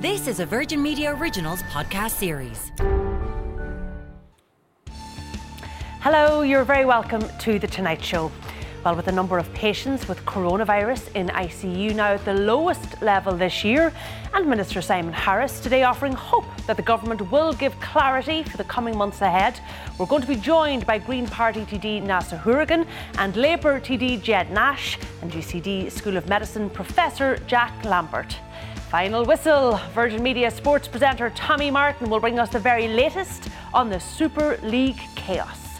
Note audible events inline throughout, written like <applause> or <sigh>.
This is a Virgin Media Originals podcast series. Hello, you're very welcome to The Tonight Show. Well, with the number of patients with coronavirus in ICU now at the lowest level this year, and Minister Simon Harris today offering hope that the government will give clarity for the coming months ahead, we're going to be joined by Green Party TD Neasa Hourigan and Labour TD Ged Nash and UCD School of Medicine Professor Jack Lambert. Final whistle. Virgin Media sports presenter Tommy Martin will bring us the very latest on the Super League chaos.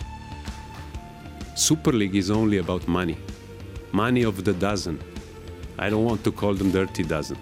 Super League is only about money. Money of the dozen. I don't want to call them dirty dozen.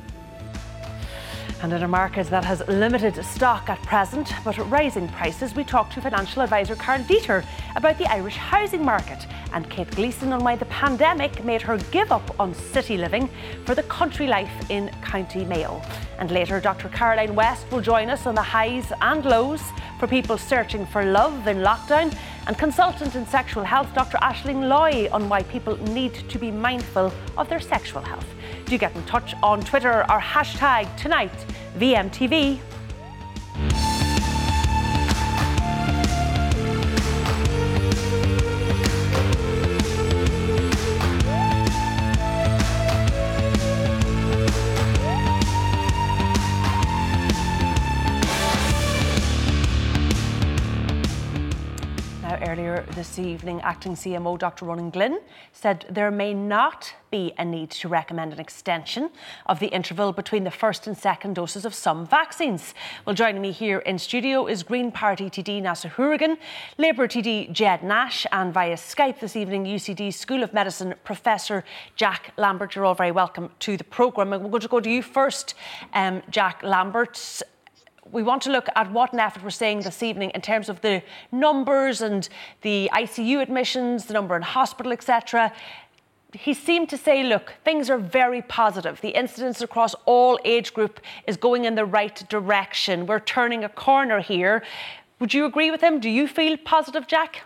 And in a market that has limited stock at present but rising prices, we talked to financial advisor Karl Deeter about the Irish housing market and Kate Gleeson on why the pandemic made her give up on city living for the country life in County Mayo. And later, Dr. Caroline West will join us on the highs and lows for people searching for love in lockdown, and consultant in sexual health, Dr. Ashling Loy, on why people need to be mindful of their sexual health. Do get in touch on Twitter or hashtag tonight VMTV evening, Acting CMO Dr. Ronan Glynn said there may not be a need to recommend an extension of the interval between the first and second doses of some vaccines. Well, joining me here in studio is Green Party TD Neasa Hourigan, Labour TD Ged Nash, and via Skype this evening, UCD School of Medicine Professor Jack Lambert. You're all very welcome to the programme. We're going to go to you first, um, Jack Lambert we want to look at what NPHET we're saying this evening in terms of the numbers and the ICU admissions, the number in hospital, etc. He seemed to say, look, things are very positive. The incidence across all age group is going in the right direction. We're turning a corner here. Would you agree with him? Do you feel positive, Jack?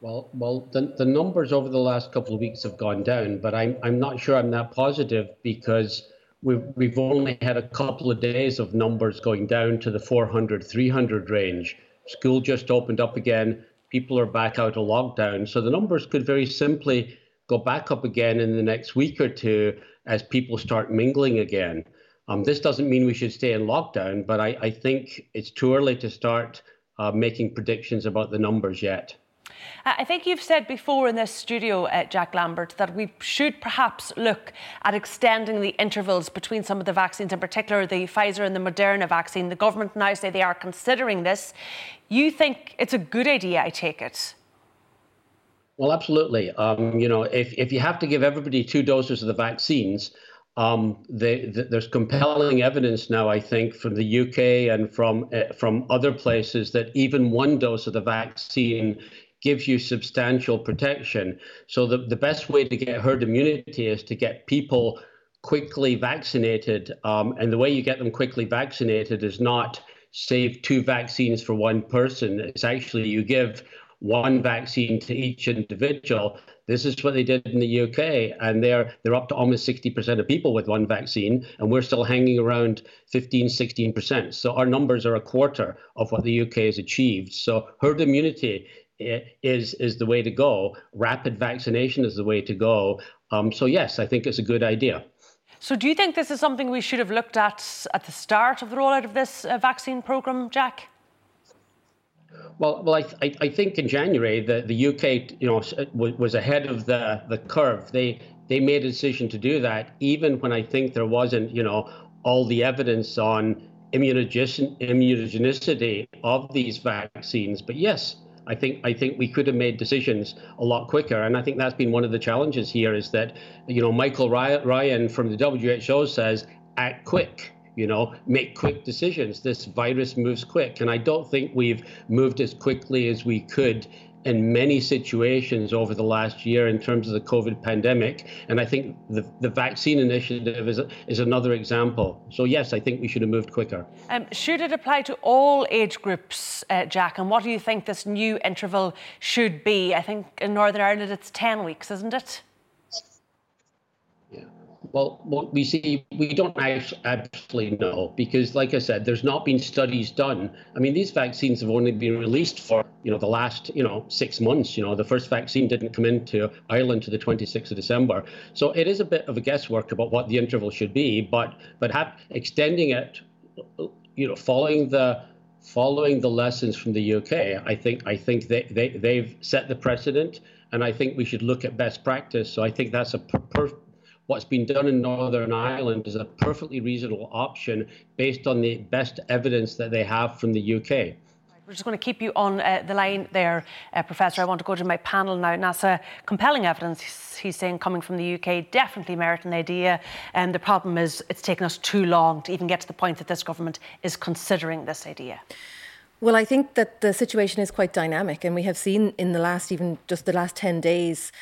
Well, well, the, the numbers over the last couple of weeks have gone down, but I'm I'm not sure I'm that positive because we've, we've only had a couple of days of numbers going down to the 400, 300 range. School just opened up again. People are back out of lockdown. So the numbers could very simply go back up again in the next week or two as people start mingling again. Um, this doesn't mean we should stay in lockdown, but I, I think it's too early to start uh, making predictions about the numbers yet. Uh, I think you've said before in this studio, uh, Jack Lambert, that we should perhaps look at extending the intervals between some of the vaccines, in particular the Pfizer and the Moderna vaccine. The government now say they are considering this. You think it's a good idea, I take it? Well, absolutely. Um, you know, if, if you have to give everybody two doses of the vaccines, um, they, the, there's compelling evidence now, I think, from the UK and from uh, from other places that even one dose of the vaccine gives you substantial protection. So the, the best way to get herd immunity is to get people quickly vaccinated. Um, and the way you get them quickly vaccinated is not save two vaccines for one person. It's actually you give one vaccine to each individual. This is what they did in the UK, and they're they're up to almost 60% of people with one vaccine, and we're still hanging around 15, 16%. So our numbers are a quarter of what the UK has achieved. So herd immunity is is the way to go. Rapid vaccination is the way to go. Um, so yes, I think it's a good idea. So do you think this is something we should have looked at at the start of the rollout of this uh, vaccine program, Jack? Well, well, I, I, I, think in January the, the UK, you know, was ahead of the, the curve. They they made a decision to do that, even when I think there wasn't, you know, all the evidence on immunogenicity of these vaccines. But yes, I think I think we could have made decisions a lot quicker, and I think that's been one of the challenges here. Is that you know Michael Ryan from the WHO says act quick you know make quick decisions this virus moves quick and i don't think we've moved as quickly as we could in many situations over the last year in terms of the COVID pandemic. And I think the, the vaccine initiative is, is another example. So, yes, I think we should have moved quicker. Um, should it apply to all age groups, uh, Jack? And what do you think this new interval should be? I think in Northern Ireland it's 10 weeks, isn't it? Well, what we see, we don't actually know because, like I said, there's not been studies done. I mean, these vaccines have only been released for you know the last you know six months. You know, the first vaccine didn't come into Ireland to the 26th of December, so it is a bit of a guesswork about what the interval should be. But but extending it, you know, following the following the lessons from the UK, I think I think they, they they've set the precedent, and I think we should look at best practice. So I think that's a per what's been done in Northern Ireland is a perfectly reasonable option based on the best evidence that they have from the UK. We're just going to keep you on uh, the line there, uh, Professor. I want to go to my panel now. Neasa, compelling evidence, he's saying, coming from the UK, definitely merit an idea. And the problem is it's taken us too long to even get to the point that this government is considering this idea. Well, I think that the situation is quite dynamic, and we have seen in the last, even just the last 10 days,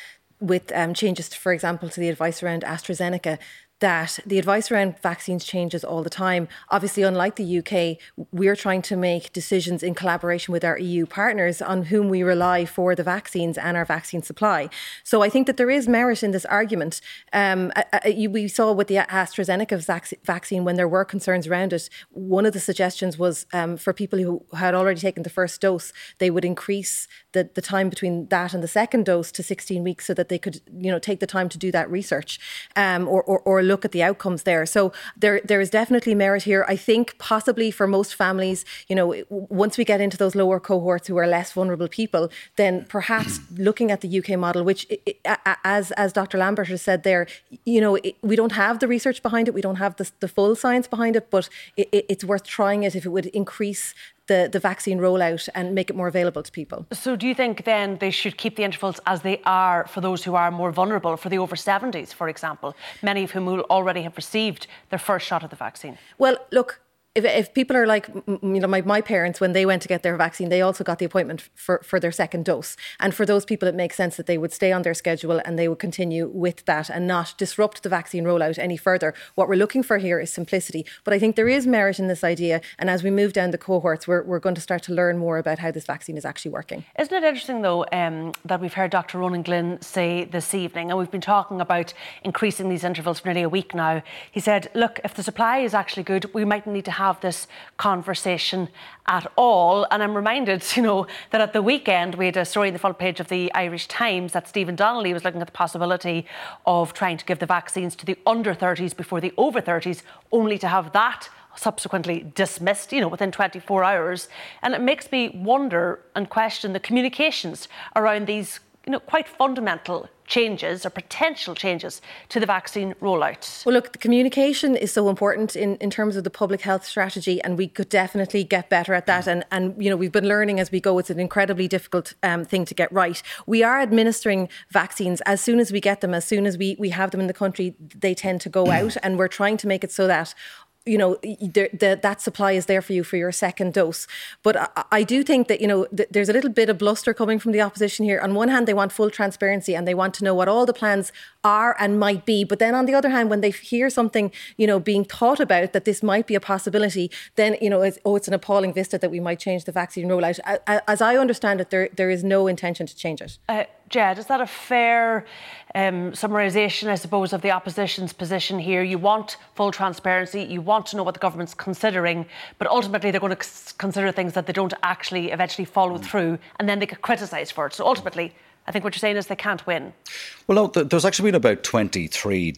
with um, changes, for example, to the advice around AstraZeneca, that the advice around vaccines changes all the time. Obviously, unlike the UK, we're trying to make decisions in collaboration with our EU partners on whom we rely for the vaccines and our vaccine supply. So I think that there is merit in this argument. Um, we saw with the AstraZeneca vaccine when there were concerns around it, one of the suggestions was um, for people who had already taken the first dose, they would increase the, the time between that and the second dose to 16 weeks so that they could, you know, take the time to do that research um, or, or, or look at the outcomes there. So there there is definitely merit here. I think possibly for most families, you know, once we get into those lower cohorts who are less vulnerable people, then perhaps <clears throat> looking at the UK model, which as as Dr. Lambert has said there, you know, we don't have the research behind it, we don't have the, the full science behind it, but it, it's worth trying it if it would increase the, the vaccine rollout and make it more available to people. So, do you think then they should keep the intervals as they are for those who are more vulnerable, for the over 70s, for example, many of whom will already have received their first shot of the vaccine? Well, look, if, if people are like you know my, my parents when they went to get their vaccine they also got the appointment for, for their second dose. And for those people it makes sense that they would stay on their schedule and they would continue with that and not disrupt the vaccine rollout any further. What we're looking for here is simplicity. But i think there is merit in this idea. And as we move down the cohorts we're, we're going to start to learn more about how this vaccine is actually working. Isn't it interesting though um, that we've heard dr ronan glynn say this evening and we've been talking about increasing these intervals for nearly a week now. He said look if the supply is actually good we might need to have this conversation at all. And I'm reminded, <laughs> you know, that at the weekend we had a story in the front page of the Irish Times that Stephen Donnelly was looking at the possibility of trying to give the vaccines to the under 30s before the over 30s, only to have that subsequently dismissed, you know, within 24 hours. And it makes me wonder and question the communications around these, you know, quite fundamental changes or potential changes to the vaccine rollout? Well, look, the communication is so important in, in terms of the public health strategy, and we could definitely get better at that. And, and you know, we've been learning as we go. It's an incredibly difficult um, thing to get right. We are administering vaccines as soon as we get them, as soon as we, we have them in the country, they tend to go <clears throat> out, and we're trying to make it so that you know the, the, that supply is there for you for your second dose. But I, I do think that you know th- there's a little bit of bluster coming from the opposition here. On one hand they want full transparency and they want to know what all the plans are and might be but then on the other hand when they hear something you know being thought about that this might be a possibility then you know it's, oh it's an appalling vista that we might change the vaccine rollout as i understand it there there is no intention to change it uh, Ged, is that a fair um, summarisation, I suppose, of the opposition's position here? You want full transparency, you want to know what the government's considering, but ultimately they're going to consider things that they don't actually eventually follow mm. through, and then they get criticised for it. So ultimately, I think what you're saying is they can't win. Well, no, there's actually been about 23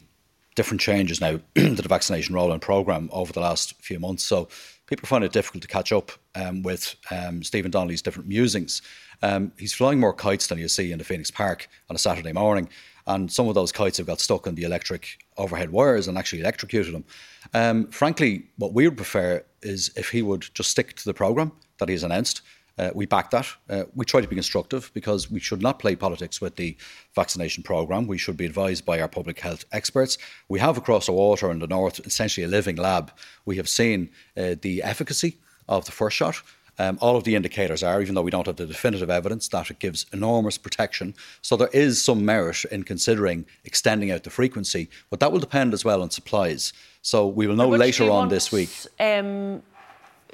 different changes now <clears throat> to the vaccination rollout programme over the last few months. So people find it difficult to catch up um, with um, Stephen Donnelly's different musings. Um, he's flying more kites than you see in the Phoenix Park on a Saturday morning, and some of those kites have got stuck in the electric overhead wires and actually electrocuted them. Um, frankly, what we would prefer is if he would just stick to the program that he's announced Uh, we back that. Uh, we try to be constructive because we should not play politics with the vaccination programme. We should be advised by our public health experts. We have across the water in the north essentially a living lab. We have seen uh, the efficacy of the first shot. Um, all of the indicators are, even though we don't have the definitive evidence, that it gives enormous protection. So there is some merit in considering extending out the frequency, but that will depend as well on supplies. So we will know later on this week. Um,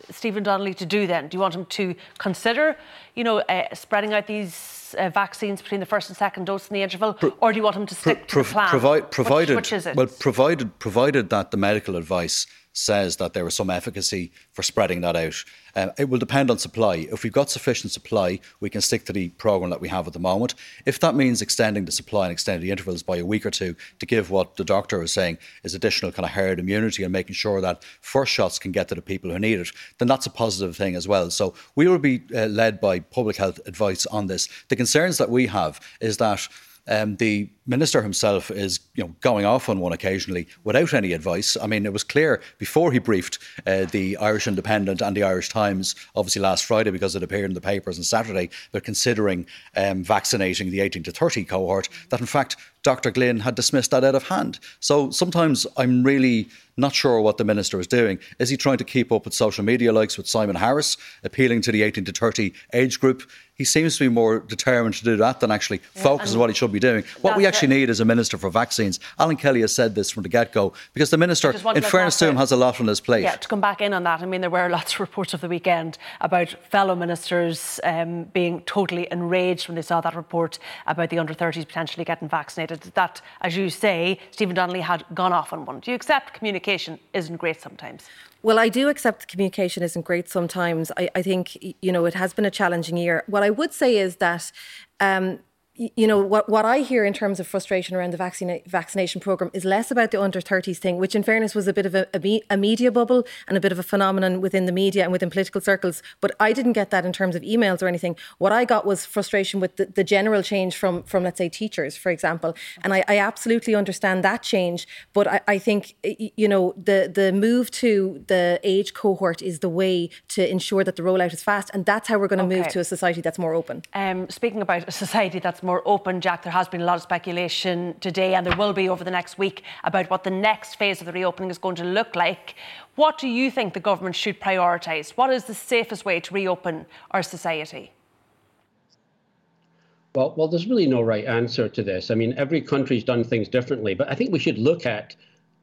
Stephen Donnelly to do then? Do you want him to consider, you know, uh, spreading out these uh, vaccines between the first and second dose in the interval, pro- or do you want him to stick pro- to the plan? Provi- provided, which, which is it? Well, provided provided that the medical advice says that there is some efficacy for spreading that out. Uh, it will depend on supply. If we've got sufficient supply, we can stick to the programme that we have at the moment. If that means extending the supply and extending the intervals by a week or two to give what the doctor is saying is additional kind of herd immunity and making sure that first shots can get to the people who need it, then that's a positive thing as well. So we will be uh, led by public health advice on this. The concerns that we have is that um, the minister himself is you know going off on one occasionally without any advice. I mean, it was clear before he briefed uh, the Irish Independent and the Irish Times, obviously last Friday because it appeared in the papers on Saturday, they're considering um, vaccinating the 18 to 30 cohort. That in fact Dr. Glynn had dismissed that out of hand. So sometimes I'm really not sure what the minister is doing. Is he trying to keep up with social media likes with Simon Harris, appealing to the 18 to 30 age group? He seems to be more determined to do that than actually yeah, focus on what he should be doing. What we actually it. need is a minister for vaccines. Alan Kelly has said this from the get go because the minister, in fairness to him, has a lot on his plate. Yeah, to come back in on that, I mean, there were lots of reports of the weekend about fellow ministers um, being totally enraged when they saw that report about the under 30s potentially getting vaccinated. That, as you say, Stephen Donnelly had gone off on one. Do you accept communication isn't great sometimes? Well, I do accept communication isn't great sometimes. I, I, think, you know, it has been a challenging year. What I would say is that um, you know what what I hear in terms of frustration around the vaccine vaccination program is less about the under 30s thing, which in fairness was a bit of a, a, a, media bubble and a bit of a phenomenon within the media and within political circles. But I didn't get that in terms of emails or anything. What I got was frustration with the, the general change from from let's say teachers, for example. And I, I absolutely understand that change, but I, I think you know the the move to the age cohort is the way to ensure that the rollout is fast, and that's how we're going to okay. move to a society that's more open. Um, speaking about a society that's more open, Jack, there has been a lot of speculation today, and there will be over the next week about what the next phase of the reopening is going to look like. What do you think the government should prioritise? What is the safest way to reopen our society? Well, well, there's really no right answer to this. I mean, every country's done things differently, but I think we should look at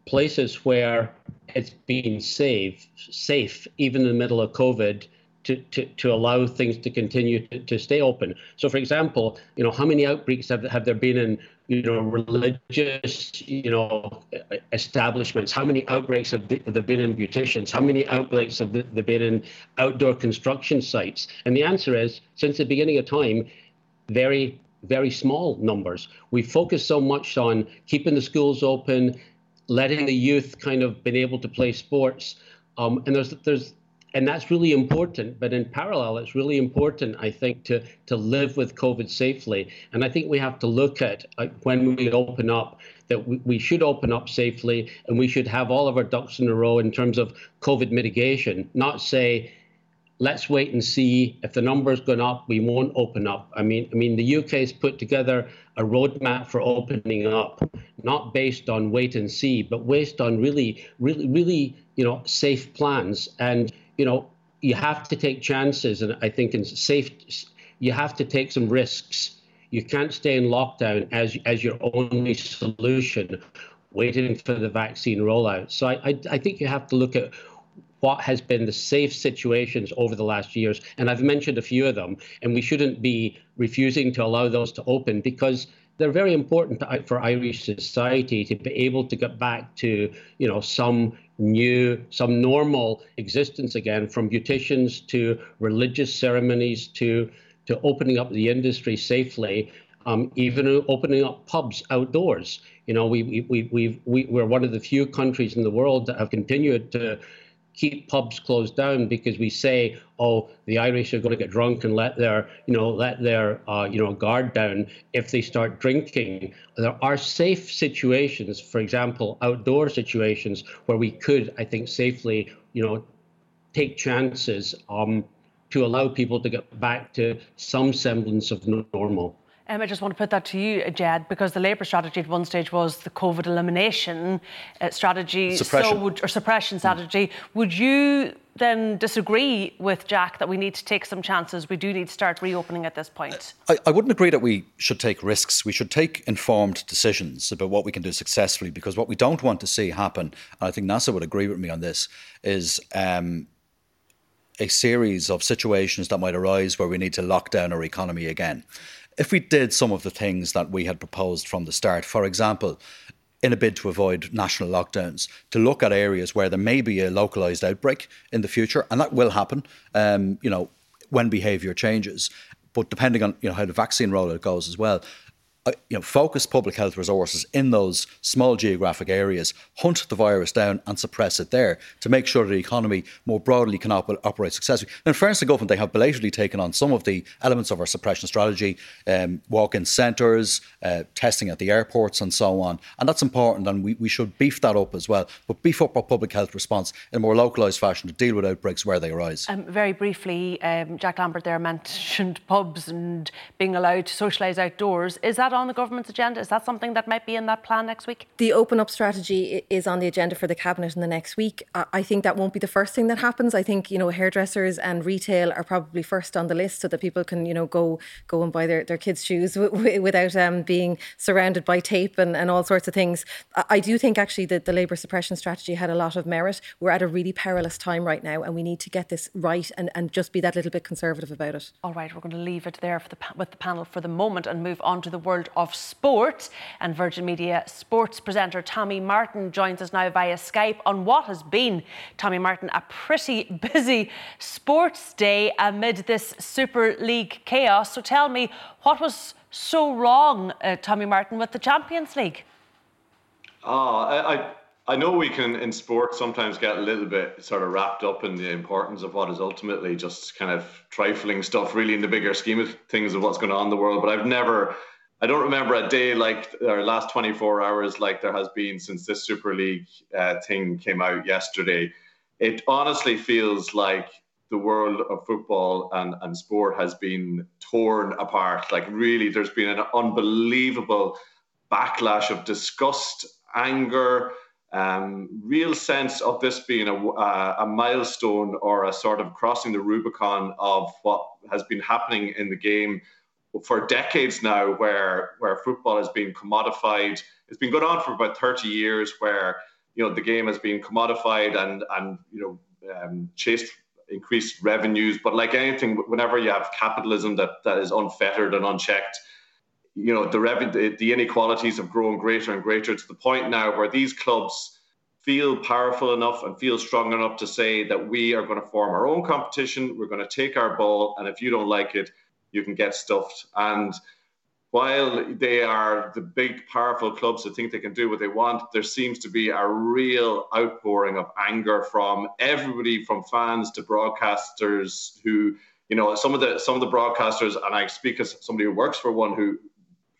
places where it's been safe, safe, even in the middle of COVID, to, to, to allow things to continue to, to stay open. So, for example, you know, how many outbreaks have, have there been in, you know, religious, you know, establishments? How many outbreaks have there been in beauticians? How many outbreaks have there been in outdoor construction sites? And the answer is, since the beginning of time, very, very small numbers. We focus so much on keeping the schools open, letting the youth kind of been able to play sports. Um, and there's there's and that's really important. But in parallel, it's really important, I think, to to live with COVID safely. And I think we have to look at uh, when we open up that we, we should open up safely, and we should have all of our ducks in a row in terms of COVID mitigation. Not say, let's wait and see if the numbers going up, we won't open up. I mean, I mean, the UK has put together a roadmap for opening up, not based on wait and see, but based on really, really, really, you know, safe plans and you know, you have to take chances, and I think in safe, you have to take some risks. You can't stay in lockdown as as your only solution, waiting for the vaccine rollout. So I, I, I think you have to look at what has been the safe situations over the last years, and I've mentioned a few of them, and we shouldn't be refusing to allow those to open because they're very important for Irish society to be able to get back to, you know, some new, some normal existence again, from beauticians to religious ceremonies to to opening up the industry safely, um, even opening up pubs outdoors. You know, we we we we we're one of the few countries in the world that have continued to keep pubs closed down because we say, oh, the Irish are going to get drunk and let their, you know, let their, uh, you know, guard down if they start drinking. There are safe situations, for example, outdoor situations where we could, I think, safely, you know, take chances um, to allow people to get back to some semblance of normal. Um, I just want to put that to you, Ged, because the Labour strategy at one stage was the COVID elimination uh, strategy, suppression. So would, or suppression strategy. Mm. Would you then disagree with Jack that we need to take some chances? We do need to start reopening at this point. I, I wouldn't agree that we should take risks. We should take informed decisions about what we can do successfully, because what we don't want to see happen, and I think Neasa would agree with me on this, is. Um, a series of situations that might arise where we need to lock down our economy again if we did some of the things that we had proposed from the start, for example, in a bid to avoid national lockdowns, to look at areas where there may be a localized outbreak in the future, and that will happen, um, you know, when behavior changes. But depending on you know how the vaccine rollout goes as well, you know, focus public health resources in those small geographic areas, hunt the virus down and suppress it there to make sure the economy more broadly can op- operate successfully. And in fairness to government, they have belatedly taken on some of the elements of our suppression strategy, um, walk-in centres, uh, testing at the airports and so on. And that's important and we, we should beef that up as well, but beef up our public health response in a more localised fashion to deal with outbreaks where they arise. Um, very briefly, um, Jack Lambert there mentioned pubs and being allowed to socialise outdoors. Is that on the government's agenda? Is that something that might be in that plan next week? The open up strategy is on the agenda for the cabinet in the next week. I think that won't be the first thing that happens. I think you know hairdressers and retail are probably first on the list so that people can you know go go and buy their, their kids' shoes w- w- without um, being surrounded by tape and, and all sorts of things. I do think actually that the labour suppression strategy had a lot of merit. We're at a really perilous time right now, and we need to get this right and, and just be that little bit conservative about it. All right, we're going to leave it there for the, with the panel for the moment and move on to the world of sport. And Virgin Media sports presenter Tommy Martin joins us now via Skype on what has been, Tommy Martin, a pretty <laughs> busy sports day amid this Super League chaos. So tell me, what was so wrong, uh, Tommy Martin, with the Champions League? Oh, I, I, I know we can in sport sometimes get a little bit sort of wrapped up in the importance of what is ultimately just kind of trifling stuff, really in the bigger scheme of things of what's going on in the world. But I've never I don't remember a day like our last 24 hours like there has been since this Super League uh, thing came out yesterday. It honestly feels like the world of football and, and sport has been torn apart. Like, really, there's been an unbelievable backlash of disgust, anger, um, real sense of this being a, a milestone or a sort of crossing the Rubicon of what has been happening in the game for decades now where where football has been commodified. It's been going on for about 30 years where you know the game has been commodified and and you know um, chased increased revenues. But like anything, whenever you have capitalism that that is unfettered and unchecked, you know the revenue the inequalities have grown greater and greater to the point now where these clubs feel powerful enough and feel strong enough to say that we are going to form our own competition. We're going to take our ball, and if you don't like it, you can get stuffed. And while they are the big, powerful clubs that think they can do what they want, there seems to be a real outpouring of anger from everybody, from fans to broadcasters who, you know, some of the some of the broadcasters, and I speak as somebody who works for one who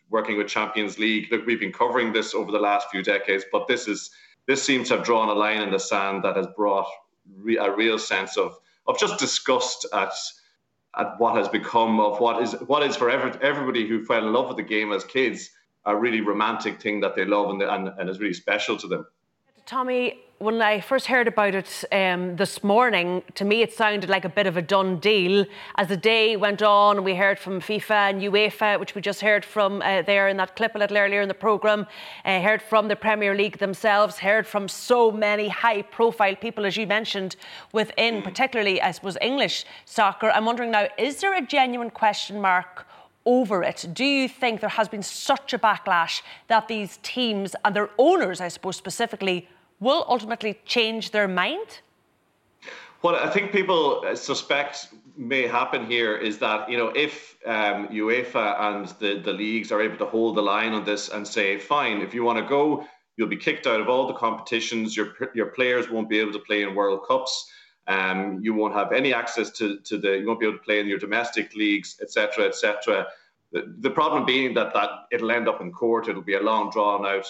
working with Champions League. Look, we've been covering this over the last few decades, but this is this seems to have drawn a line in the sand that has brought re- a real sense of of just disgust at at what has become of what is what is for every, everybody who fell in love with the game as kids a really romantic thing that they love and, and, and is really special to them. Tommy, when I first heard about it um, this morning, to me it sounded like a bit of a done deal. As the day went on, we heard from FIFA and UEFA, which we just heard from uh, there in that clip a little earlier in the programme, uh, heard from the Premier League themselves, heard from so many high profile people, as you mentioned, within particularly, I suppose, English soccer. I'm wondering now, is there a genuine question mark? over it. Do you think there has been such a backlash that these teams and their owners, I suppose specifically, will ultimately change their mind? What I think people suspect may happen here is that you know if um, UEFA and the, the leagues are able to hold the line on this and say, fine, if you want to go, you'll be kicked out of all the competitions. Your your players won't be able to play in World Cups. Um, you won't have any access to, to the. You won't be able to play in your domestic leagues, etc., etc. The, the problem being that that it'll end up in court. It'll be a long, drawn out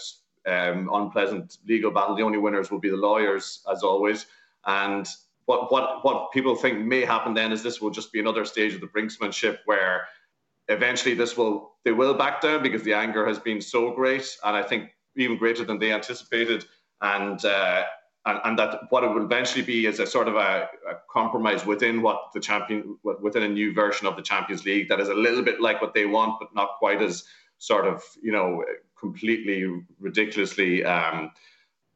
um, unpleasant legal battle. The only winners will be the lawyers, as always. And what what what people think may happen then is this will just be another stage of the brinksmanship where eventually this will they will back down because the anger has been so great and I think even greater than they anticipated and uh, and, and that what it will eventually be is a sort of a, a, compromise within what the champion within a new version of the Champions League that is a little bit like what they want but not quite as sort of you know completely ridiculously um,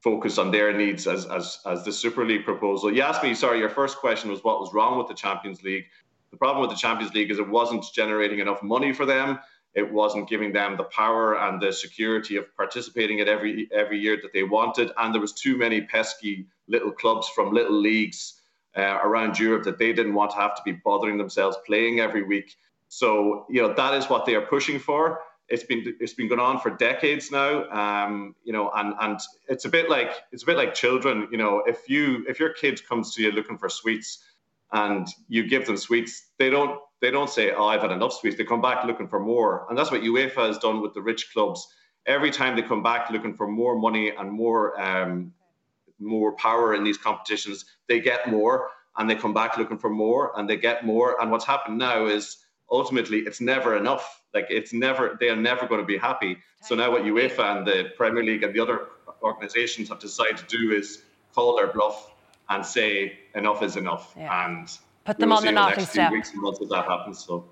focused on their needs as, as, as the Super League proposal. You asked me, sorry, your first question was what was wrong with the Champions League. The problem with the Champions League is it wasn't generating enough money for them. It wasn't giving them the power and the security of participating at every every year that they wanted, and there was too many pesky little clubs from little leagues uh, around Europe that they didn't want to have to be bothering themselves playing every week. So you know that is what they are pushing for it's been it's been going on for decades now um, you know and and it's a bit like it's a bit like children you know if you if your kid comes to you looking for sweets and you give them sweets they don't they don't say oh i've had enough sweets. They come back looking for more. And that's what uefa has done with the rich clubs. Every time they come back looking for more money and more um, more power in these competitions they get more and they come back looking for more and they get more. And what's happened now is ultimately it's never enough. Like it's never they are never going to be happy. So now what UEFA and the Premier League and the other organisations have decided to do is call their bluff and say enough is enough. Yeah. And <laughs> Put them on the naughty step. Weeks and months that happens. So.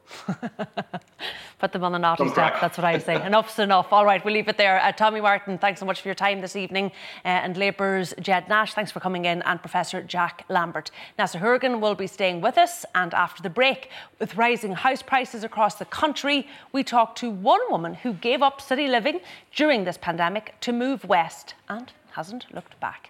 Put them on the naughty step. Crack. That's what I say. Enough's enough. All right, we'll leave it there. Uh, Tommy Martin, thanks so much for your time this evening. Uh, and Labour's Ged Nash, thanks for coming in. And Professor Jack Lambert. Neasa Hourigan will be staying with us. And after the break, with rising house prices across the country, we talk to one woman who gave up city living during this pandemic to move west and hasn't looked back.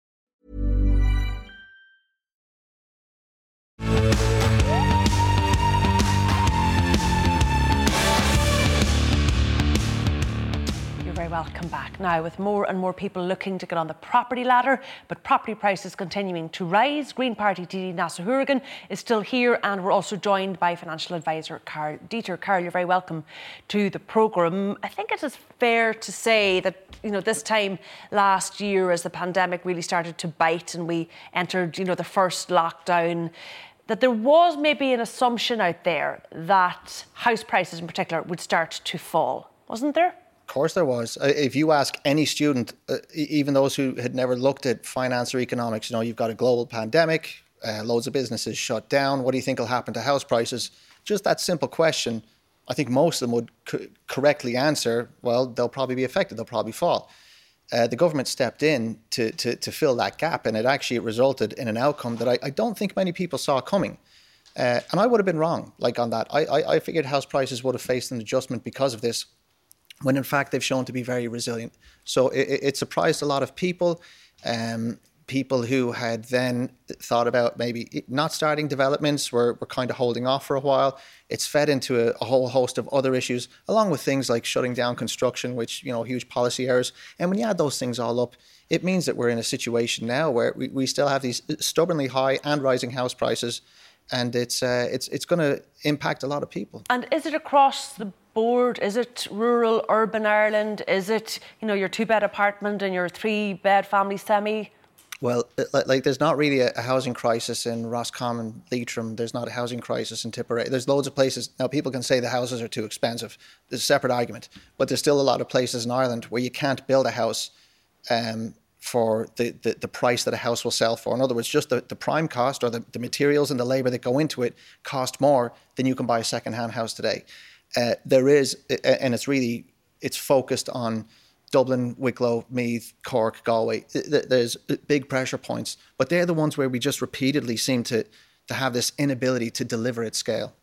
welcome back. Now, with more and more people looking to get on the property ladder, but property prices continuing to rise, Green Party TD Neasa Hourigan is still here, and we're also joined by financial advisor Karl Deeter. Karl, you're very welcome to the programme. I think it is fair to say that you know this time last year, as the pandemic really started to bite and we entered, you know, the first lockdown that there was maybe an assumption out there that house prices in particular would start to fall, wasn't there? Course there was. Uh, if you ask any student, uh, even those who had never looked at finance or economics, you know, you've got a global pandemic, uh, loads of businesses shut down. What do you think will happen to house prices? Just that simple question. I think most of them would co- correctly answer, well, they'll probably be affected, they'll probably fall. Uh, the government stepped in to, to, to, fill that gap, and it actually resulted in an outcome that I, I don't think many people saw coming. Uh, and I would have been wrong, like on that. I, I, I figured house prices would have faced an adjustment because of this when in fact they've shown to be very resilient. So it, it surprised a lot of people. Um, people who had then thought about maybe not starting developments were, were kind of holding off for a while. It's fed into a, a, whole host of other issues, along with things like shutting down construction, which, you know, huge policy errors. And when you add those things all up, it means that we're in a situation now where we, we still have these stubbornly high and rising house prices. And it's uh, it's it's going to impact a lot of people. And is it across the board? Is it rural, urban Ireland? Is it, you know, your two bed apartment and your three bed family semi? Well, like there's not really a, housing crisis in Roscommon, Leitrim. There's not a housing crisis in Tipperary. There's loads of places now. People can say the houses are too expensive. There's a separate argument, but there's still a lot of places in Ireland where you can't build a house um, for the, the, the, price that a house will sell for. In other words, just the, the prime cost or the, the materials and the labour that go into it cost more than you can buy a second hand house today. Uh, there is, and it's really it's focused on Dublin, Wicklow, Meath, Cork, Galway. There's big pressure points, but they're the ones where we just repeatedly seem to to have this inability to deliver at scale.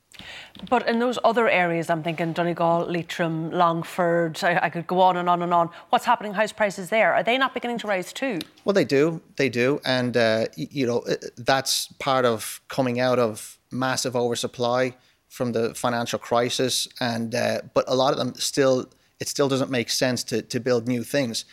But in those other areas, I'm thinking Donegal, Leitrim, Longford, I, I, could go on and on and on. What's happening house prices there? Are they not beginning to rise too? Well, they do. They do. And, uh, you know, that's part of coming out of massive oversupply from the financial crisis. And, uh, but a lot of them still it still doesn't make sense to, to build new things.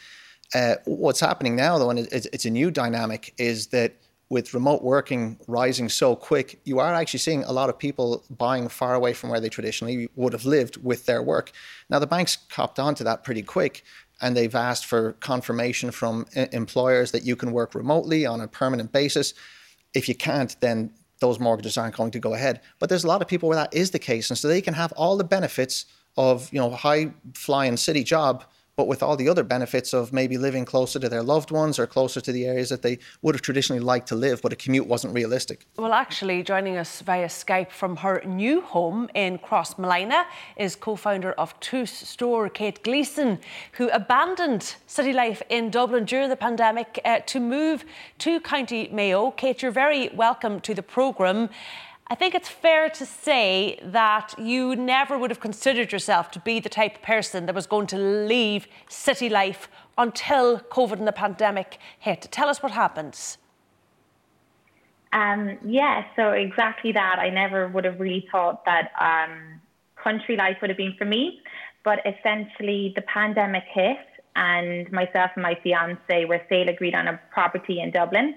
Uh, what's happening now, though, and it's a new dynamic, is that with remote working rising so quick, you are actually seeing a lot of people buying far away from where they traditionally would have lived with their work. Now, the banks copped onto that pretty quick, and they've asked for confirmation from employers that you can work remotely on a permanent basis. If you can't, then those mortgages aren't going to go ahead. But there's a lot of people where that is the case, and so they can have all the benefits of you know high flying city job but with all the other benefits of maybe living closer to their loved ones or closer to the areas that they would have traditionally liked to live, but a commute wasn't realistic. Well, actually, joining us via Skype from her new home in Crossmolina is co founder of Tous Store, Kate Gleeson, who abandoned city life in Dublin during the pandemic uh, to move to County Mayo. Kate, you're very welcome to the programme. I think it's fair to say that you never would have considered yourself to be the type of person that was going to leave city life until COVID and the pandemic hit. Tell us what happened. Um, yeah, so exactly that. I never would have really thought that um, country life would have been for me. But essentially, the pandemic hit, and myself and my fiance were sale agreed on a property in Dublin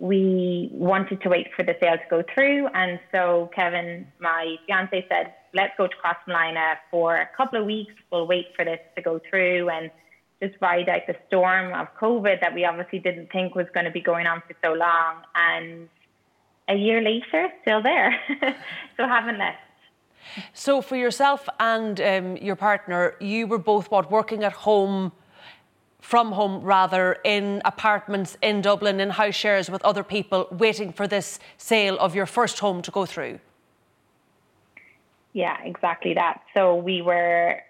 we wanted to wait for the sale to go through. And so Kevin, my fiance, said, let's go to Crossmolina for a couple of weeks. We'll wait for this to go through and just ride out the storm of COVID that we obviously didn't think was going to be going on for so long. And a year later, still there. <laughs> so haven't left. So for yourself and um, your partner, you were both what working at home from home rather in apartments in Dublin in house shares with other people waiting for this sale of your first home to go through? Yeah, exactly that. So we were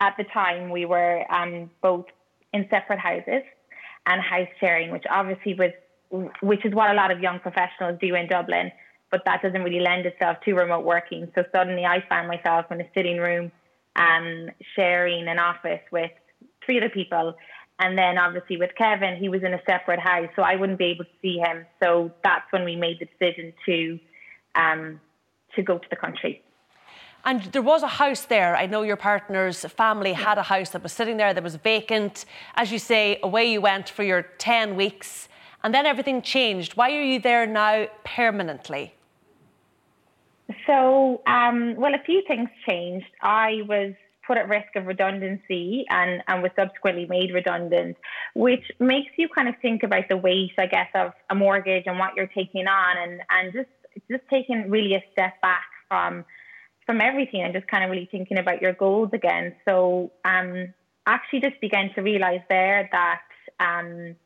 at the time we were um, both in separate houses and house sharing, which obviously was which is what a lot of young professionals do in Dublin, but that doesn't really lend itself to remote working. So suddenly I found myself in a sitting room um, sharing an office with three other people. And then obviously with Kevin, he was in a separate house, so I wouldn't be able to see him. So that's when we made the decision to um, to go to the country. And there was a house there. I know your partner's family had a house that was sitting there that was vacant. As you say, away you went for your 10 weeks, and then everything changed. Why are you there now permanently? So, um, well, a few things changed. I was put at risk of redundancy and, and was subsequently made redundant, which makes you kind of think about the weight, I guess, of a mortgage and what you're taking on and, and just just taking really a step back from from everything and just kind of really thinking about your goals again. So um actually just began to realize there that um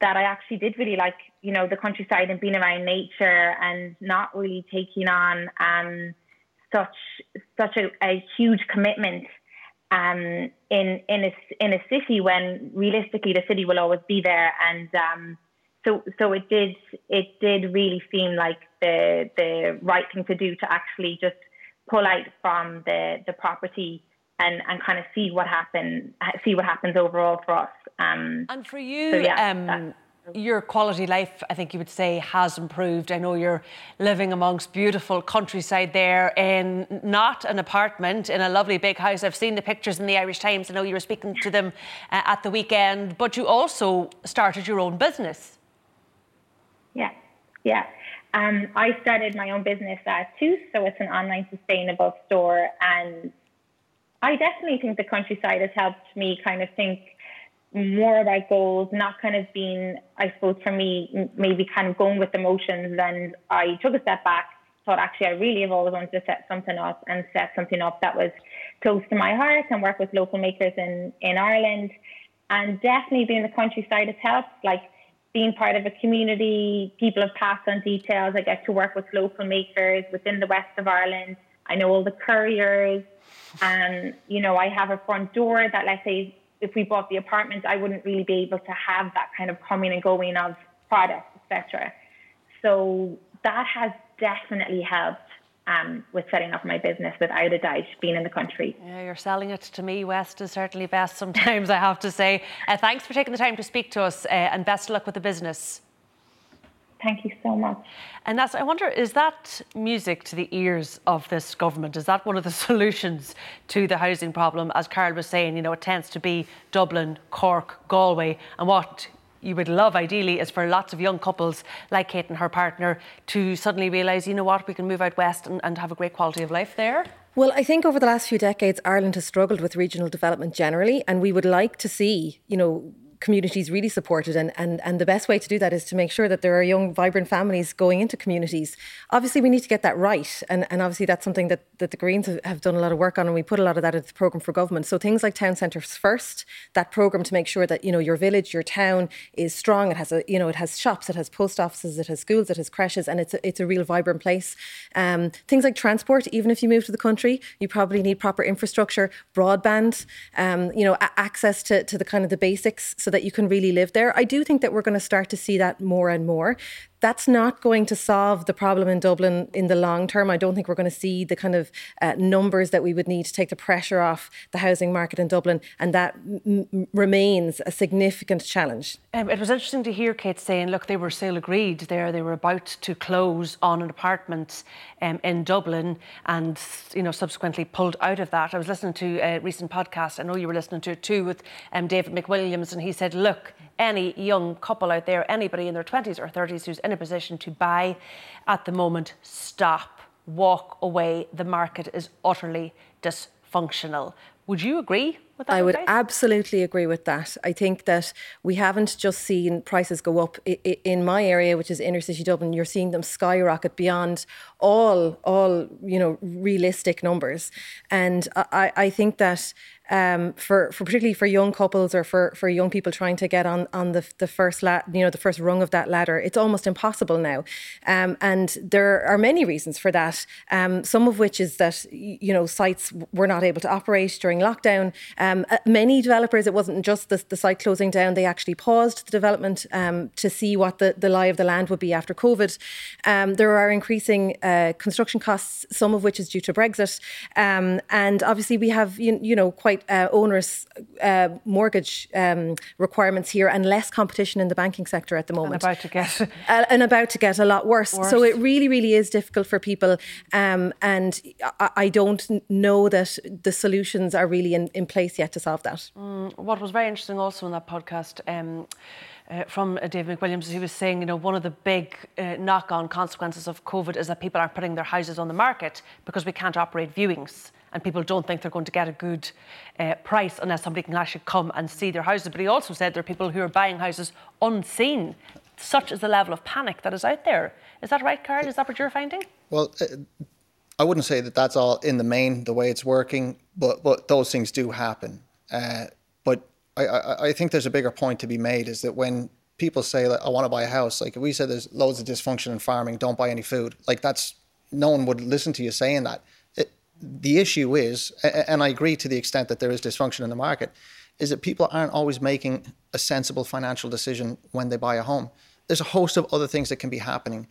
that I actually did really like, you know, the countryside and being around nature and not really taking on um such such a, a huge commitment um, in in a in a city when realistically the city will always be there, and um, so so it did it did really seem like the the right thing to do to actually just pull out from the the property and and kind of see what happen see what happens overall for us. Um, and for you, so yeah, um, your quality life, I think you would say, has improved. I know you're living amongst beautiful countryside there in not an apartment, in a lovely big house. I've seen the pictures in the Irish Times. I know you were speaking to them uh, at the weekend, but you also started your own business. Yeah, yeah. Um, I started my own business at Tous, so it's an online sustainable store. And I definitely think the countryside has helped me kind of think more about goals, not kind of being, I suppose, for me, maybe kind of going with emotions. And I took a step back, thought actually I really have always wanted to set something up and set something up that was close to my heart and work with local makers in, in Ireland. And definitely being the countryside has helped. Like being part of a community, people have passed on details. I get to work with local makers within the west of Ireland. I know all the couriers, and you know I have a front door that, let's say, if we bought the apartment, I wouldn't really be able to have that kind of coming and going of products, etc. So that has definitely helped um, with setting up my business without a doubt, being in the country. Yeah, you're selling it to me. West is certainly best sometimes, I have to say. Uh, thanks for taking the time to speak to us uh, and best of luck with the business. Thank you so much. And that's, I wonder, is that music to the ears of this government? Is that one of the <laughs> solutions to the housing problem? As Karl was saying, you know, it tends to be Dublin, Cork, Galway, and what you would love ideally is for lots of young couples like Kate and her partner to suddenly realise, you know what, we can move out west and, and have a great quality of life there? Well, I think over the last few decades, Ireland has struggled with regional development generally, and we would like to see, you know, communities really supported and, and and the best way to do that is to make sure that there are young vibrant families going into communities. Obviously we need to get that right and and obviously that's something that, that the greens have, done a lot of work on and we put a lot of that into the program for government. So things like town centres first that program to make sure that you know your village your town is strong. It has a you know it has shops it has post offices it has schools it has creches and it's a, it's a real vibrant place. Um, things like transport even if you move to the country you probably need proper infrastructure broadband um, you know a- access to, to the kind of the basics. So that you can really live there. I do think that we're going to start to see that more and more that's not going to solve the problem in Dublin in the long term. I don't think we're going to see the kind of uh, numbers that we would need to take the pressure off the housing market in Dublin, and that m- remains a significant challenge. Um, it was interesting to hear Kate saying, look, they were sale agreed there. They were about to close on an apartment um, in Dublin and, you know, subsequently pulled out of that. I was listening to a recent podcast. I know you were listening to it too with um, David McWilliams, and he said, look, any young couple out there, anybody in their 20s or 30s who's in a position to buy at the moment, stop, walk away. The market is utterly dysfunctional. Would you agree with that? I would advice? absolutely agree with that. I think that we haven't just seen prices go up in my area, which is inner city Dublin. You're seeing them skyrocket beyond all, all you know, realistic numbers, and I, I think that um, for, for particularly for young couples or for, for young people trying to get on on the the first la- you know the first rung of that ladder, it's almost impossible now. Um, and there are many reasons for that. Um, some of which is that you know sites were not able to operate during lockdown. Um, uh, many developers, it wasn't just the, the site closing down; they actually paused the development um, to see what the, the lie of the land would be after COVID. Um, there are increasing uh, construction costs, some of which is due to Brexit, and obviously we have you, you know quite quite uh, onerous uh, mortgage um, requirements here and less competition in the banking sector at the moment. And about to get <laughs> uh, and about to get a lot worse. worse. So it really, really is difficult for people, um, and I, I, don't know that the solutions are really in, in place yet to solve that. Mm, what was very interesting also in that podcast. Um, uh, from uh, David McWilliams, he was saying, you know, one of the big uh, knock-on consequences of COVID is that people aren't putting their houses on the market because we can't operate viewings and people don't think they're going to get a good uh, price unless somebody can actually come and see their houses. But he also said there are people who are buying houses unseen. Such is the level of panic that is out there. Is that right, Karl? Is that what you're finding? Well, uh, I wouldn't say that that's all in the main the way it's working, but but those things do happen. Uh, but I, I, I think there's a bigger point to be made is that when people say like, I want to buy a house, like we said there's loads of dysfunction in farming, don't buy any food, like that's no one would listen to you saying that the issue is, and I agree to the extent that there is dysfunction in the market, is that people aren't always making a sensible financial decision when they buy a home. There's a host of other things that can be happening.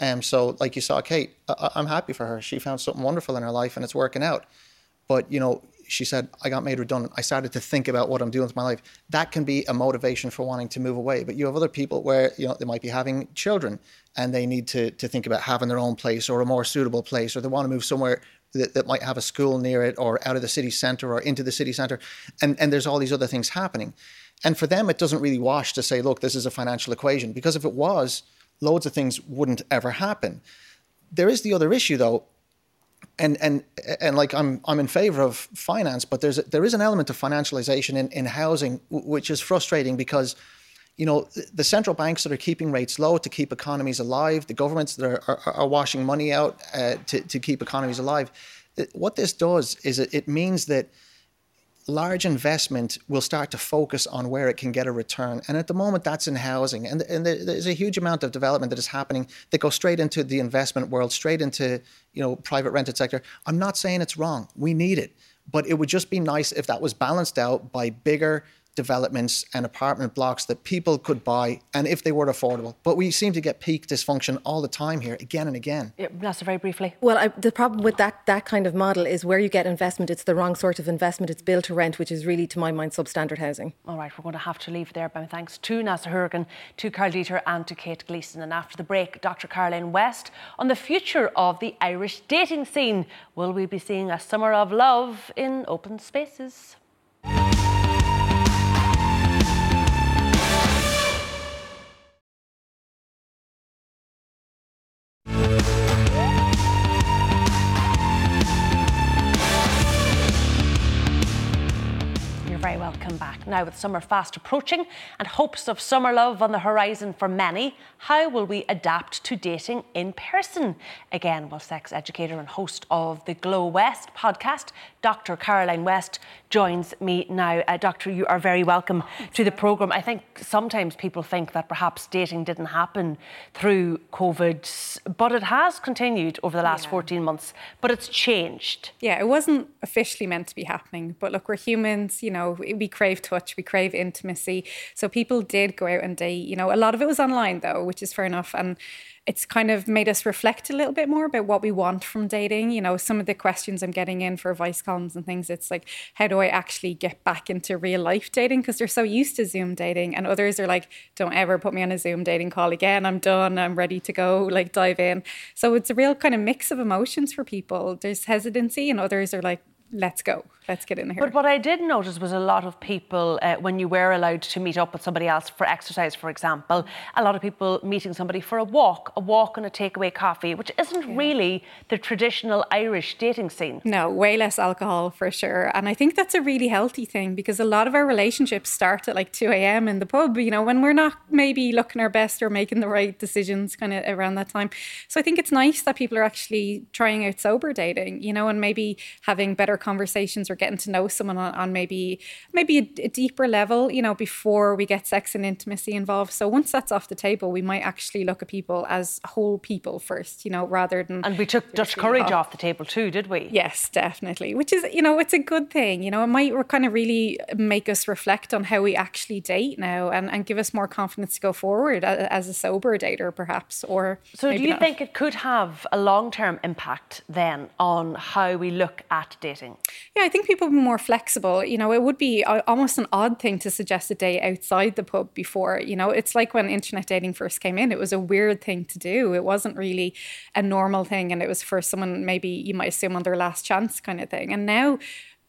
Um, so, like you saw, Kate, I- I'm happy for her. She found something wonderful in her life, and it's working out. But you know, she said, I got made redundant. I started to think about what I'm doing with my life. That can be a motivation for wanting to move away. But you have other people where, you know, they might be having children and they need to, to think about having their own place or a more suitable place, or they want to move somewhere that, that might have a school near it or out of the city centre or into the city centre. And, and there's all these other things happening. And for them, it doesn't really wash to say, look, this is a financial equation. Because if it was, loads of things wouldn't ever happen. There is the other issue, though. and and and like I'm I'm in favor of finance, but there's a, there is an element of financialization in in housing which is frustrating because you know the central banks that are keeping rates low to keep economies alive, the governments that are are, are washing money out uh, to to keep economies alive. What this does is it, it means that large investment will start to focus on where it can get a return. And at the moment, that's in housing. And, and there's a huge amount of development that is happening that goes straight into the investment world, straight into you know private rented sector. I'm not saying it's wrong. We need it. But it would just be nice if that was balanced out by bigger developments and apartment blocks that people could buy and if they were affordable. But we seem to get peak dysfunction all the time here, again and again. Yeah, Neasa, very briefly. Well, I, the problem with that that kind of model is where you get investment, it's the wrong sort of investment. It's built to rent, which is really, to my mind, substandard housing. All right, we're going to have to leave there. But thanks to Neasa Hourigan, to Karl Deeter, and to Kate Gleeson. And after the break, Dr. Caroline West on the future of the Irish dating scene. Will we be seeing a summer of love in open spaces? Now, with summer fast approaching and hopes of summer love on the horizon for many, how will we adapt to dating in person? Again, will sex educator and host of the Glow West podcast, Dr. Caroline West, joins me now. Uh, doctor, you are very welcome to the programme. I think sometimes people think that perhaps dating didn't happen through COVID, but it has continued over the last yeah. 14 months, but it's changed. Yeah, it wasn't officially meant to be happening, but look, we're humans, you know, we crave touch, we crave intimacy. So people did go out and date. You know, a lot of it was online though, which is fair enough. And it's kind of made us reflect a little bit more about what we want from dating. You know, some of the questions I'm getting in for advice columns and things, it's like, how do I actually get back into real life dating? Because they're so used to Zoom dating. And others are like, don't ever put me on a Zoom dating call again. I'm done. I'm ready to go, like dive in. So it's a real kind of mix of emotions for people. There's hesitancy, and others are like, let's go. Let's get in here. But what I did notice was a lot of people, uh, when you were allowed to meet up with somebody else for exercise, for example, a lot of people meeting somebody for a walk, a walk and a takeaway coffee, which isn't yeah. really the traditional Irish dating scene. No, way less alcohol for sure. And I think that's a really healthy thing because a lot of our relationships start at like 2 a.m. in the pub, you know, when we're not maybe looking our best or making the right decisions kind of around that time. So I think it's nice that people are actually trying out sober dating, you know, and maybe having better conversations or getting to know someone on, on maybe maybe a, a, deeper level, you know, before we get sex and intimacy involved. So once that's off the table, we might actually look at people as whole people first, you know, rather than and we took Dutch courage off. off the table too, did we? Yes, definitely. Which is, you know, it's a good thing. You know, it might kind of really make us reflect on how we actually date now and, and give us more confidence to go forward as a sober dater, perhaps. Or so, do you not. think it could have a long term impact then on how we look at dating? Yeah, I think people be more flexible. You know, it would be uh, almost an odd thing to suggest a day outside the pub before. You know, it's like when internet dating first came in, it was a weird thing to do. It wasn't really a normal thing. And it was for someone maybe you might assume on their last chance kind of thing. And now,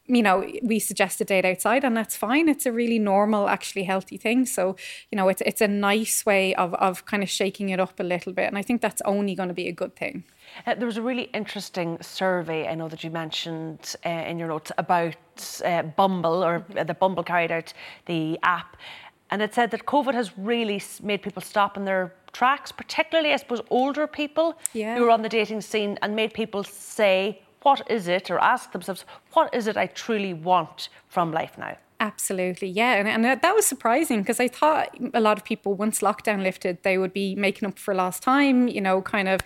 you know, we suggest a date outside and that's fine. It's a really normal, actually healthy thing. So, you know, it's it's a nice way of of kind of shaking it up a little bit. And I think that's only going to be a good thing. Uh, there was a really interesting survey I know that you mentioned uh, in your notes about uh, Bumble, or mm-hmm. the Bumble carried out the app, and it said that COVID has really made people stop in their tracks, particularly, I suppose, older people yeah. who are on the dating scene, and made people say, what is it, or ask themselves, what is it I truly want from life now? Absolutely, yeah, and, and that was surprising because I thought a lot of people, once lockdown lifted, they would be making up for lost time, you know, kind of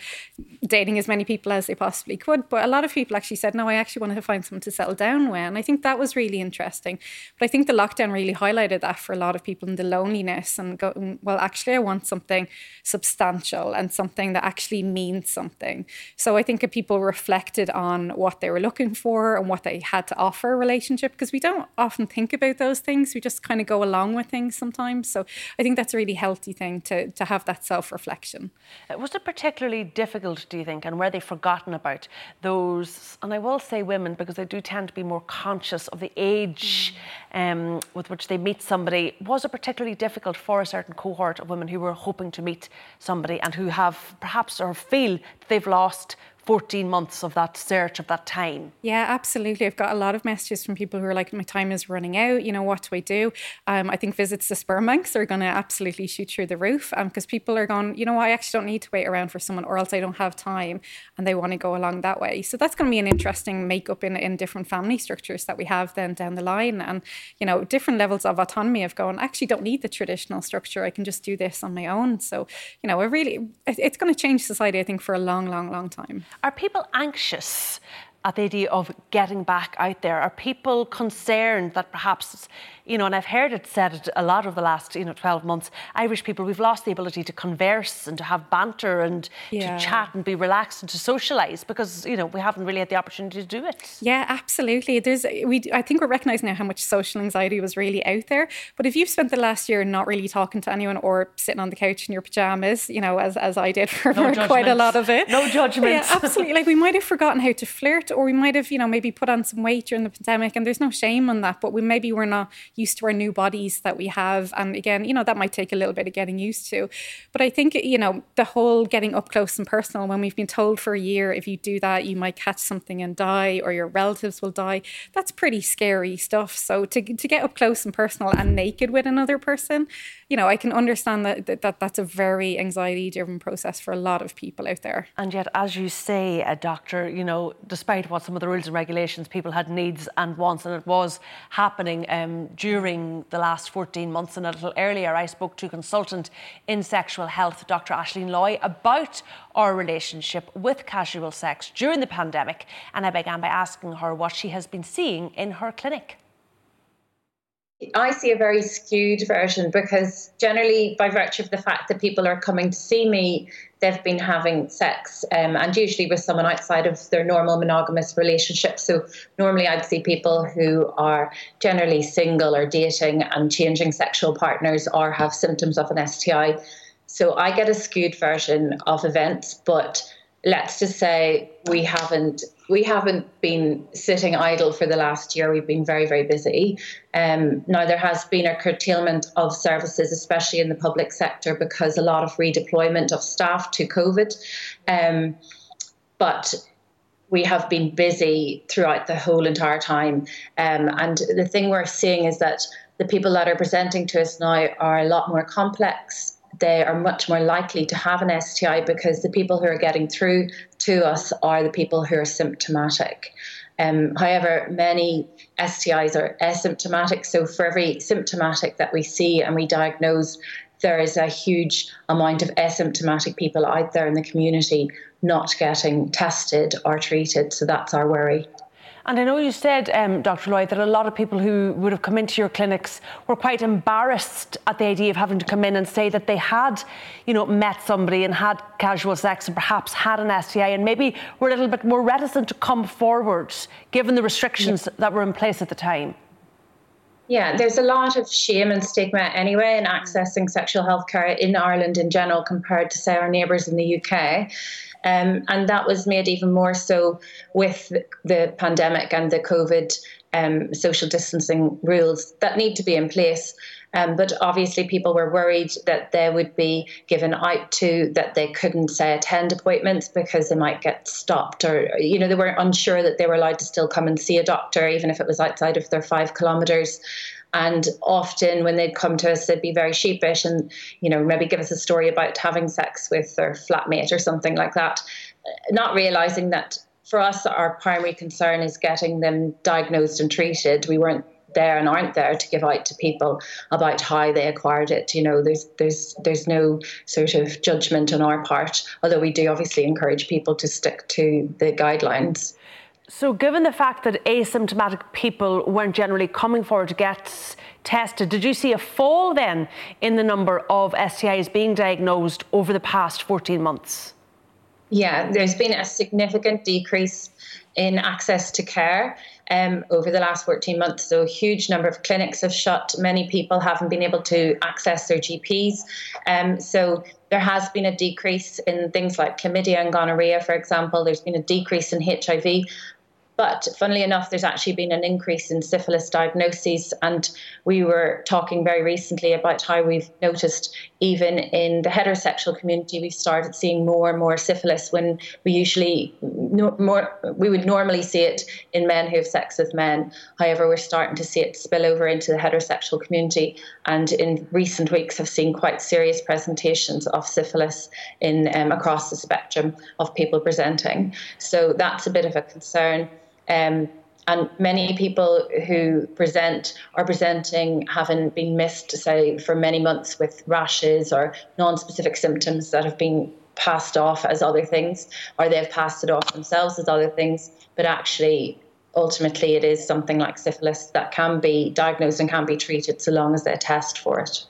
dating as many people as they possibly could. But a lot of people actually said, "No, I actually wanted to find someone to settle down with," and I think that was really interesting. But I think the lockdown really highlighted that for a lot of people and the loneliness and going, mm, "Well, actually, I want something substantial and something that actually means something." So I think if people reflected on what they were looking for and what they had to offer a relationship because we don't often think about those things. We just kind of go along with things sometimes. So I think that's a really healthy thing to, to have that self reflection. Uh, was it particularly difficult, do you think, and were they forgotten about those, and I will say women because they do tend to be more conscious of the age mm. um, with which they meet somebody? Was it particularly difficult for a certain cohort of women who were hoping to meet somebody and who have perhaps or feel they've lost 14 months of that search, of that time? Yeah, absolutely. I've got a lot of messages from people who are like, my time is running out. You know, what do I do? Um, I think visits to sperm banks are going to absolutely shoot through the roof because um, people are going, you know, I actually don't need to wait around for someone or else I don't have time and they want to go along that way. So that's going to be an interesting makeup in, in different family structures that we have then down the line. And, you know, different levels of autonomy of going, I actually don't need the traditional structure. I can just do this on my own. So, you know, it really, it's going to change society, I think, for a long, long, long time. Are people anxious at the idea of getting back out there? Are people concerned that perhaps you know, and I've heard it said a lot of the last, you know, 12 months, Irish people, we've lost the ability to converse and to have banter and yeah. to chat and be relaxed and to socialise because, you know, we haven't really had the opportunity to do it. Yeah, absolutely. There's, we, I think we're recognising now how much social anxiety was really out there. But if you've spent the last year not really talking to anyone or sitting on the couch in your pajamas, you know, as, as I did <laughs> for, no quite a lot of it. No judgment. Yeah, absolutely. like we might have forgotten how to flirt or we might have, you know, maybe put on some weight during the pandemic and there's no shame on that, but we maybe we're not used to our new bodies that we have. And again, you know, that might take a little bit of getting used to. But I think, you know, the whole getting up close and personal, when we've been told for a year, if you do that, you might catch something and die or your relatives will die, that's pretty scary stuff. So to, to get up close and personal and naked with another person, you know, I can understand that, that, that that's a very anxiety driven process for a lot of people out there. And yet, as you say, a doctor, you know, despite what some of the rules and regulations, people had needs and wants, and it was happening um, during the last 14 months. And a little earlier, I spoke to consultant in sexual health, Dr. Aisling Loy, about our relationship with casual sex during the pandemic. And I began by asking her what she has been seeing in her clinic. I see a very skewed version because generally, by virtue of the fact that people are coming to see me, they've been having sex um, and usually with someone outside of their normal monogamous relationship. So, normally, I'd see people who are generally single or dating and changing sexual partners or have symptoms of an STI. So, I get a skewed version of events, but let's just say we haven't we haven't been sitting idle for the last year. We've been very, very busy. Um, now, there has been a curtailment of services, especially in the public sector, because a lot of redeployment of staff to COVID. Um, but we have been busy throughout the whole entire time. Um, and the thing we're seeing is that the people that are presenting to us now are a lot more complex they are much more likely to have an STI because the people who are getting through to us are the people who are symptomatic. Um, however, many STIs are asymptomatic. So, for every symptomatic that we see and we diagnose, there is a huge amount of asymptomatic people out there in the community not getting tested or treated. So, that's our worry. And I know you said, um, Dr. Loy, that a lot of people who would have come into your clinics were quite embarrassed at the idea of having to come in and say that they had, you know, met somebody and had casual sex and perhaps had an STI and maybe were a little bit more reticent to come forward given the restrictions yeah. that were in place at the time. Yeah, there's a lot of shame and stigma anyway in accessing sexual health care in Ireland in general compared to, say, our neighbours in the UK. Um, and that was made even more so with the pandemic and the COVID um, social distancing rules that need to be in place. Um, but obviously, people were worried that they would be given out to, that they couldn't, say, attend appointments because they might get stopped, or, you know, they were unsure that they were allowed to still come and see a doctor, even if it was outside of their five kilometres. And often when they'd come to us, they'd be very sheepish and, you know, maybe give us a story about having sex with their flatmate or something like that, uh, not realizing that for us, our primary concern is getting them diagnosed and treated. We weren't there and aren't there to give out to people about how they acquired it. You know, there's there's there's no sort of judgment on our part, although we do obviously encourage people to stick to the guidelines. So, given the fact that asymptomatic people weren't generally coming forward to get tested, did you see a fall then in the number of STIs being diagnosed over the past 14 months? Yeah, there's been a significant decrease in access to care um, over the last 14 months. So, a huge number of clinics have shut. Many people haven't been able to access their GPs. Um, so, there has been a decrease in things like chlamydia and gonorrhea, for example. There's been a decrease in HIV but funnily enough, there's actually been an increase in syphilis diagnoses. And we were talking very recently about how we've noticed even in the heterosexual community, we started seeing more and more syphilis when we usually no, more we would normally see it in men who have sex with men. However, we're starting to see it spill over into the heterosexual community, and in recent weeks have seen quite serious presentations of syphilis in um, across the spectrum of people presenting. So that's a bit of a concern. Um, and many people who present are presenting having been missed, say, for many months with rashes or non-specific symptoms that have been passed off as other things, or they've passed it off themselves as other things. But actually, ultimately, it is something like syphilis that can be diagnosed and can be treated so long as they test for it.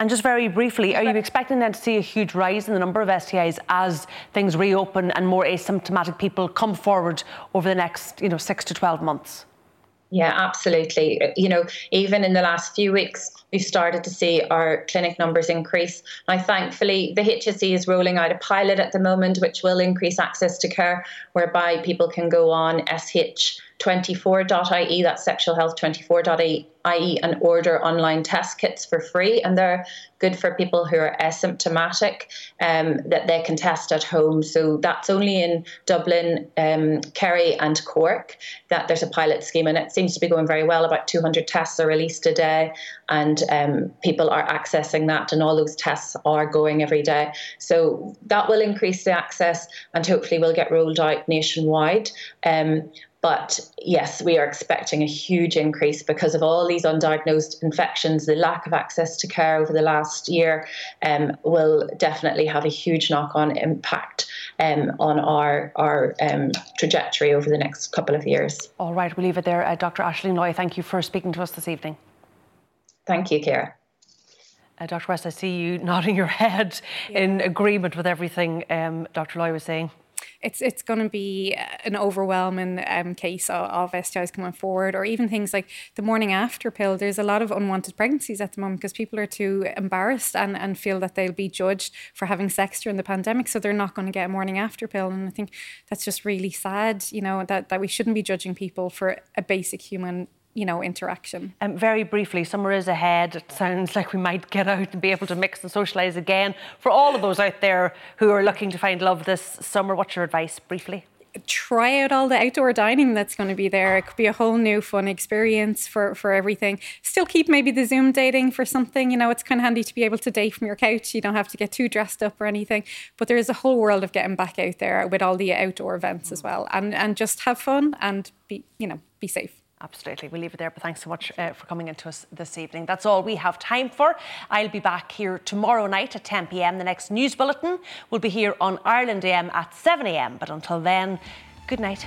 And just very briefly, are you expecting then to see a huge rise in the number of STIs as things reopen and more asymptomatic people come forward over the next, you know, six to 12 months? Yeah, absolutely. You know, even in the last few weeks, we've started to see our clinic numbers increase. Now, thankfully, the HSE is rolling out a pilot at the moment, which will increase access to care, whereby people can go on sh24.ie, that's sexualhealth24.ie i.e., and order online test kits for free. And they're good for people who are asymptomatic um, that they can test at home. So that's only in Dublin, um, Kerry, and Cork that there's a pilot scheme, and it seems to be going very well. About 200 tests are released a day, and um, people are accessing that, and all those tests are going every day. So that will increase the access, and hopefully will get rolled out nationwide. Um, but yes, we are expecting a huge increase because of all these undiagnosed infections. The lack of access to care over the last year um, will definitely have a huge knock on impact um, on our, our um, trajectory over the next couple of years. All right, we'll leave it there. Uh, Dr. Aisling Loy, thank you for speaking to us this evening. Thank you, Kira. Uh, Dr. West, I see you <laughs> nodding your head yeah. in agreement with everything um, Dr. Loy was saying it's it's going to be an overwhelming um, case of, of STIs coming forward, or even things like the morning after pill. There's a lot of unwanted pregnancies at the moment because people are too embarrassed and, and feel that they'll be judged for having sex during the pandemic, so they're not going to get a morning after pill. And I think that's just really sad, you know, that, that we shouldn't be judging people for a basic human you know, interaction. Um, very briefly, summer is ahead. It sounds like we might get out and be able to mix and socialise again. For all of those out there who are looking to find love this summer, what's your advice, briefly? try out all the outdoor dining that's going to be there. It could be a whole new fun experience for, for everything. Still keep maybe the Zoom dating for something. You know, it's kind of handy to be able to date from your couch. You don't have to get too dressed up or anything. But there is a whole world of getting back out there with all the outdoor events as well. And, and just have fun and be, you know, be safe. Absolutely. We'll leave it there, but thanks so much uh, for coming into us this evening. That's all we have time for. I'll be back here tomorrow night at 10 pm. The next news bulletin will be here on Ireland AM at 7 am. But until then, good night.